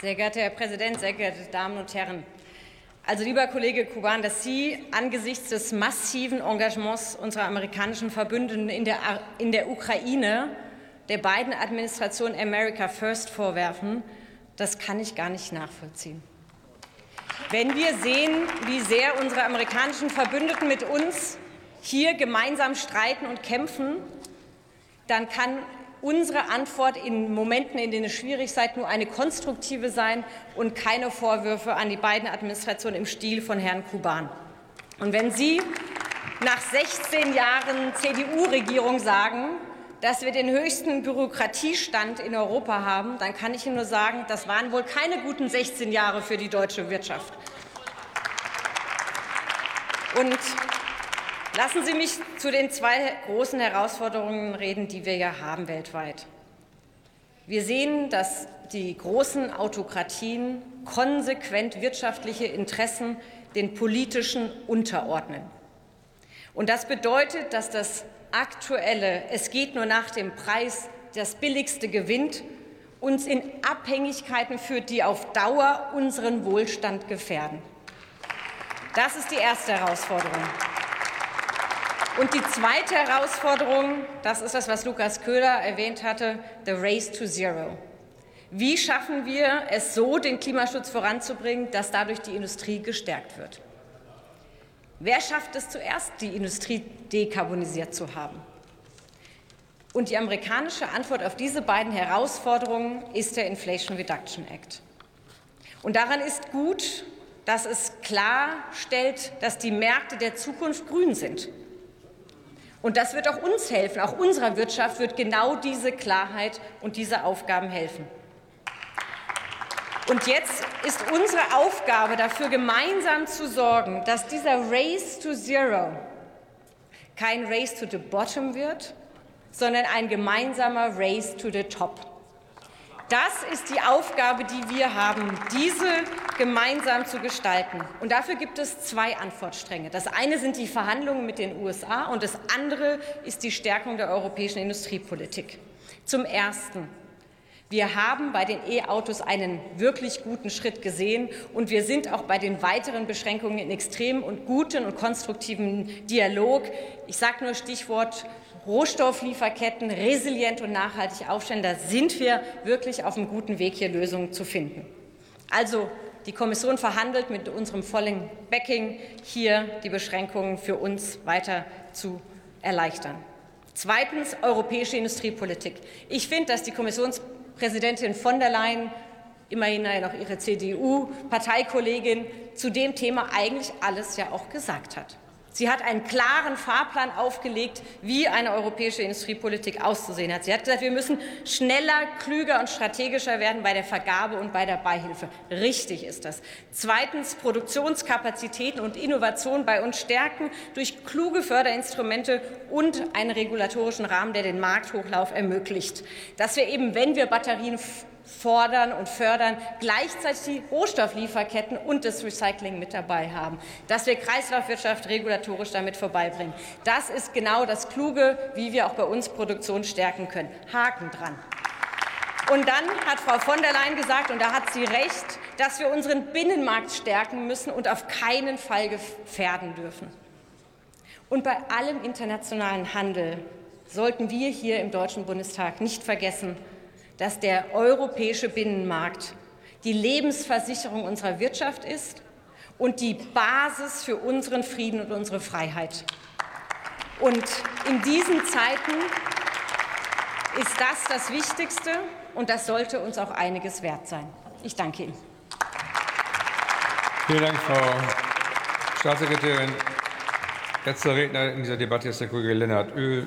Sehr geehrter Herr Präsident, sehr geehrte Damen und Herren! Also, lieber Kollege Kuban, dass Sie angesichts des massiven Engagements unserer amerikanischen Verbündeten in der, in der Ukraine der beiden Administrationen America First vorwerfen, das kann ich gar nicht nachvollziehen. Wenn wir sehen, wie sehr unsere amerikanischen Verbündeten mit uns hier gemeinsam streiten und kämpfen, dann kann unsere Antwort in Momenten, in denen es schwierig seid, nur eine konstruktive sein und keine Vorwürfe an die beiden Administrationen im Stil von Herrn Kuban. Und wenn Sie nach 16 Jahren CDU-Regierung sagen, dass wir den höchsten Bürokratiestand in Europa haben, dann kann ich Ihnen nur sagen, das waren wohl keine guten 16 Jahre für die deutsche Wirtschaft. Und lassen Sie mich zu den zwei großen Herausforderungen reden, die wir ja haben weltweit. Wir sehen, dass die großen Autokratien konsequent wirtschaftliche Interessen den politischen unterordnen. Und das bedeutet, dass das aktuelle Es geht nur nach dem Preis, das billigste gewinnt, uns in Abhängigkeiten führt, die auf Dauer unseren Wohlstand gefährden. Das ist die erste Herausforderung. Und die zweite Herausforderung, das ist das, was Lukas Köhler erwähnt hatte, the race to zero. Wie schaffen wir es so, den Klimaschutz voranzubringen, dass dadurch die Industrie gestärkt wird? Wer schafft es zuerst, die Industrie dekarbonisiert zu haben? Und die amerikanische Antwort auf diese beiden Herausforderungen ist der Inflation Reduction Act. Und daran ist gut, dass es klarstellt, dass die Märkte der Zukunft grün sind. Und das wird auch uns helfen, auch unserer Wirtschaft wird genau diese Klarheit und diese Aufgaben helfen. Und jetzt ist unsere Aufgabe dafür, gemeinsam zu sorgen, dass dieser Race to Zero kein Race to the Bottom wird, sondern ein gemeinsamer Race to the Top. Das ist die Aufgabe, die wir haben, diese gemeinsam zu gestalten. Und dafür gibt es zwei Antwortstränge. Das eine sind die Verhandlungen mit den USA und das andere ist die Stärkung der europäischen Industriepolitik. Zum Ersten. Wir haben bei den E-Autos einen wirklich guten Schritt gesehen, und wir sind auch bei den weiteren Beschränkungen in extremen und guten und konstruktiven Dialog. Ich sage nur Stichwort Rohstofflieferketten resilient und nachhaltig aufstellen. Da sind wir wirklich auf einem guten Weg, hier Lösungen zu finden. Also die Kommission verhandelt mit unserem vollen Backing, hier die Beschränkungen für uns weiter zu erleichtern. Zweitens europäische Industriepolitik. Ich finde, dass die Kommissions Präsidentin von der Leyen, immerhin auch ihre CDU-Parteikollegin, zu dem Thema eigentlich alles ja auch gesagt hat. Sie hat einen klaren Fahrplan aufgelegt, wie eine europäische Industriepolitik auszusehen hat. Sie hat gesagt, wir müssen schneller, klüger und strategischer werden bei der Vergabe und bei der Beihilfe. Richtig ist das. Zweitens Produktionskapazitäten und Innovation bei uns stärken durch kluge Förderinstrumente und einen regulatorischen Rahmen, der den Markthochlauf ermöglicht. Dass wir eben, wenn wir Batterien fordern und fördern, gleichzeitig die Rohstofflieferketten und das Recycling mit dabei haben, dass wir Kreislaufwirtschaft regulatorisch damit vorbeibringen. Das ist genau das Kluge, wie wir auch bei uns Produktion stärken können. Haken dran. Und dann hat Frau von der Leyen gesagt, und da hat sie recht, dass wir unseren Binnenmarkt stärken müssen und auf keinen Fall gefährden dürfen. Und bei allem internationalen Handel sollten wir hier im Deutschen Bundestag nicht vergessen, dass der europäische Binnenmarkt die Lebensversicherung unserer Wirtschaft ist und die Basis für unseren Frieden und unsere Freiheit. Und in diesen Zeiten ist das das Wichtigste, und das sollte uns auch einiges wert sein. Ich danke Ihnen. Vielen Dank, Frau Staatssekretärin. Letzter Redner in dieser Debatte ist der Kollege Lennart Oehl,